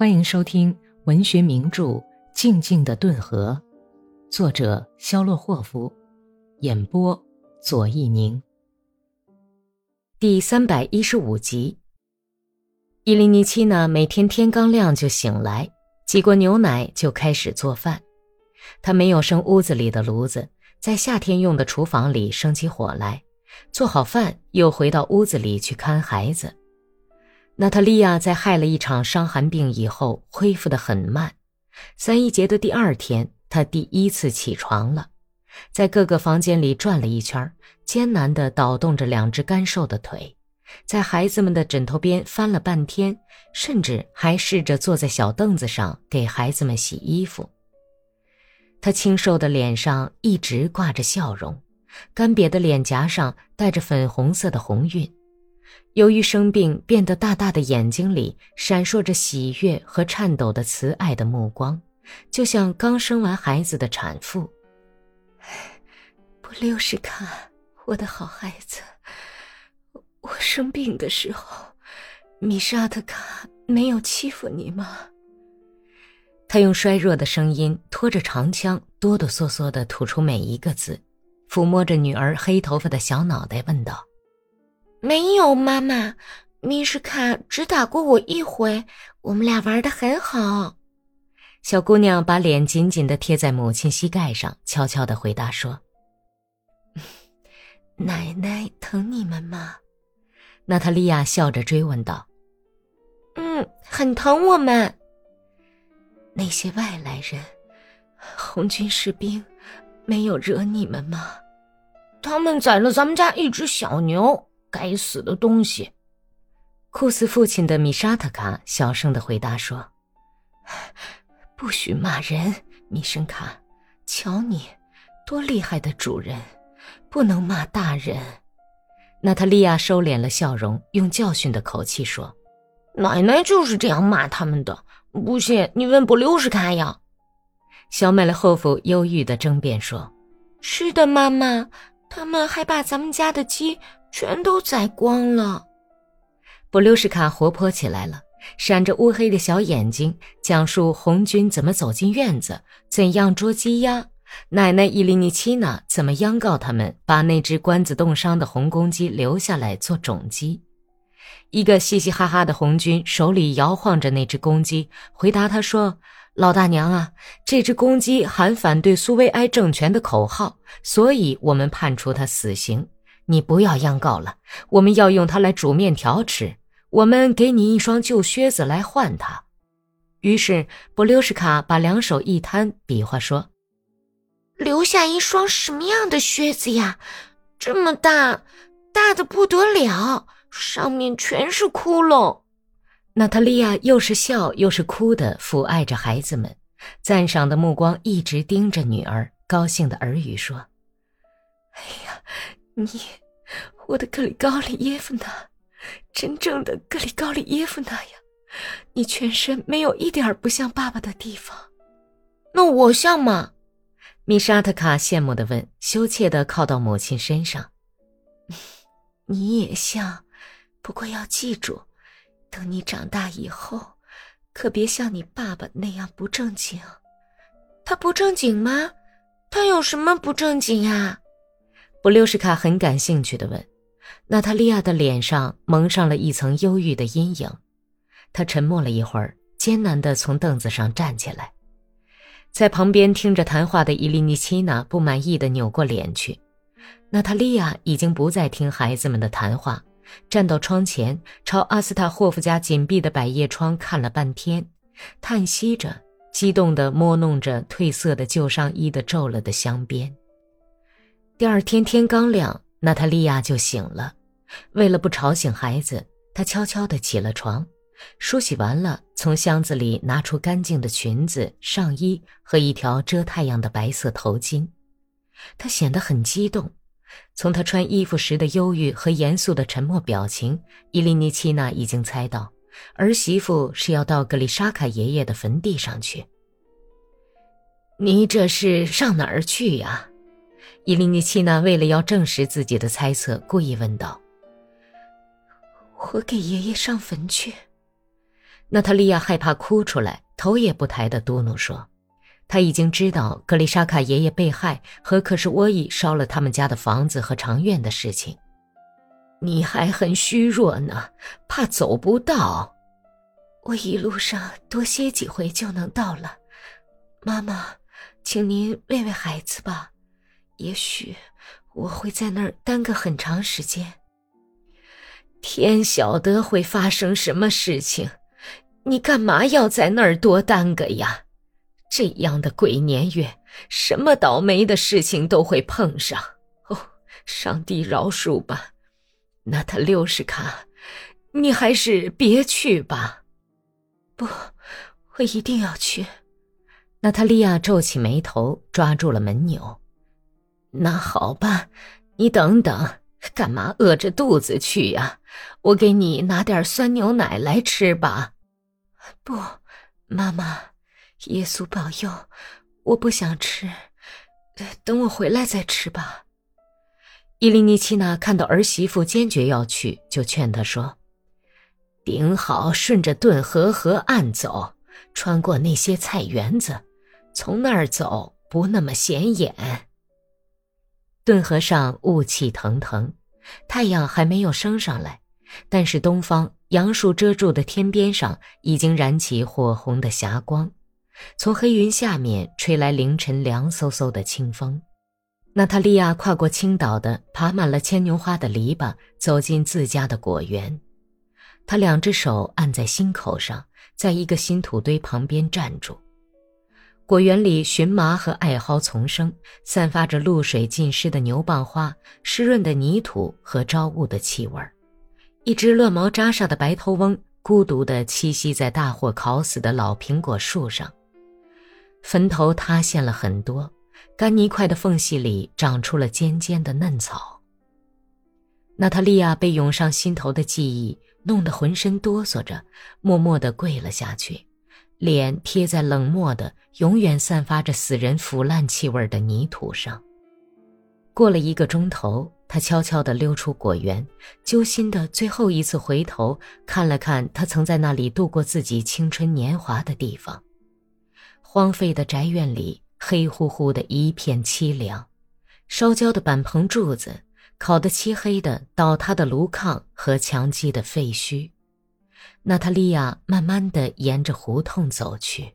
欢迎收听文学名著《静静的顿河》，作者肖洛霍夫，演播左一宁。第三百一十五集。伊琳妮奇呢，每天天刚亮就醒来，挤过牛奶就开始做饭。她没有生屋子里的炉子，在夏天用的厨房里生起火来，做好饭又回到屋子里去看孩子。娜塔莉亚在害了一场伤寒病以后恢复得很慢。三一节的第二天，她第一次起床了，在各个房间里转了一圈，艰难地倒动着两只干瘦的腿，在孩子们的枕头边翻了半天，甚至还试着坐在小凳子上给孩子们洗衣服。她清瘦的脸上一直挂着笑容，干瘪的脸颊上带着粉红色的红晕。由于生病，变得大大的眼睛里闪烁着喜悦和颤抖的慈爱的目光，就像刚生完孩子的产妇。布留什卡，我的好孩子，我生病的时候，米沙特卡没有欺负你吗？他用衰弱的声音拖着长枪，哆哆嗦嗦地吐出每一个字，抚摸着女儿黑头发的小脑袋，问道。没有，妈妈，米什卡只打过我一回，我们俩玩的很好。小姑娘把脸紧紧的贴在母亲膝盖上，悄悄的回答说：“ 奶奶疼你们吗？”娜塔莉亚笑着追问道：“嗯，很疼我们。那些外来人，红军士兵，没有惹你们吗？他们宰了咱们家一只小牛。”该死的东西！酷似父亲的米沙特卡小声的回答说：“不许骂人，米申卡。瞧你，多厉害的主人，不能骂大人。”娜塔莉亚收敛了笑容，用教训的口气说：“奶奶就是这样骂他们的。不信，你问布留什卡呀。”小美勒后夫忧郁的争辩说：“是的，妈妈，他们还把咱们家的鸡。”全都宰光了。布留什卡活泼起来了，闪着乌黑的小眼睛，讲述红军怎么走进院子，怎样捉鸡鸭，奶奶伊利尼奇娜怎么央告他们把那只关子冻伤的红公鸡留下来做种鸡。一个嘻嘻哈哈的红军手里摇晃着那只公鸡，回答他说：“老大娘啊，这只公鸡喊反对苏维埃政权的口号，所以我们判处他死刑。”你不要央告了，我们要用它来煮面条吃。我们给你一双旧靴子来换它。于是布留什卡把两手一摊，比划说：“留下一双什么样的靴子呀？这么大，大的不得了，上面全是窟窿。”娜塔莉亚又是笑又是哭的抚爱着孩子们，赞赏的目光一直盯着女儿，高兴的耳语说：“哎呀，你。”我的格里高里耶夫娜，真正的格里高里耶夫娜呀！你全身没有一点不像爸爸的地方，那我像吗？米沙特卡羡慕的问，羞怯的靠到母亲身上。你也像，不过要记住，等你长大以后，可别像你爸爸那样不正经。他不正经吗？他有什么不正经呀？布留什卡很感兴趣的问。娜塔莉亚的脸上蒙上了一层忧郁的阴影，她沉默了一会儿，艰难地从凳子上站起来，在旁边听着谈话的伊丽妮奇娜不满意地扭过脸去。娜塔莉亚已经不再听孩子们的谈话，站到窗前，朝阿斯塔霍夫家紧闭的百叶窗看了半天，叹息着，激动地摸弄着褪色的旧上衣的皱了的镶边。第二天天刚亮，娜塔莉亚就醒了。为了不吵醒孩子，她悄悄地起了床，梳洗完了，从箱子里拿出干净的裙子、上衣和一条遮太阳的白色头巾。她显得很激动，从她穿衣服时的忧郁和严肃的沉默表情，伊琳妮奇娜已经猜到儿媳妇是要到格里沙卡爷爷的坟地上去。你这是上哪儿去呀？伊琳妮奇娜为了要证实自己的猜测，故意问道。我给爷爷上坟去。娜塔莉亚害怕哭出来，头也不抬的嘟哝说：“她已经知道格丽莎卡爷爷被害和可是沃伊烧了他们家的房子和长院的事情。你还很虚弱呢，怕走不到。我一路上多歇几回就能到了。妈妈，请您喂喂孩子吧，也许我会在那儿耽搁很长时间。天晓得会发生什么事情。”你干嘛要在那儿多耽搁呀？这样的鬼年月，什么倒霉的事情都会碰上。哦，上帝饶恕吧。那他六十卡，你还是别去吧。不，我一定要去。娜塔莉亚皱起眉头，抓住了门钮。那好吧，你等等，干嘛饿着肚子去呀？我给你拿点酸牛奶来吃吧。不，妈妈，耶稣保佑！我不想吃，等我回来再吃吧。伊琳尼奇娜看到儿媳妇坚决要去，就劝她说：“顶好顺着顿河河岸走，穿过那些菜园子，从那儿走不那么显眼。”顿河上雾气腾腾，太阳还没有升上来，但是东方。杨树遮住的天边上已经燃起火红的霞光，从黑云下面吹来凌晨凉飕飕的清风。娜塔莉亚跨过青岛的爬满了牵牛花的篱笆，走进自家的果园。她两只手按在心口上，在一个新土堆旁边站住。果园里荨麻和艾蒿丛生，散发着露水浸湿的牛蒡花、湿润的泥土和朝雾的气味儿。一只乱毛扎煞的白头翁孤独地栖息在大火烤死的老苹果树上。坟头塌陷了很多，干泥块的缝隙里长出了尖尖的嫩草。娜塔莉亚被涌上心头的记忆弄得浑身哆嗦着，默默地跪了下去，脸贴在冷漠的、永远散发着死人腐烂气味的泥土上。过了一个钟头。他悄悄地溜出果园，揪心的最后一次回头看了看他曾在那里度过自己青春年华的地方。荒废的宅院里，黑乎乎的一片凄凉，烧焦的板棚柱子，烤得漆黑的倒塌的炉炕和墙基的废墟。娜塔莉亚慢慢地沿着胡同走去。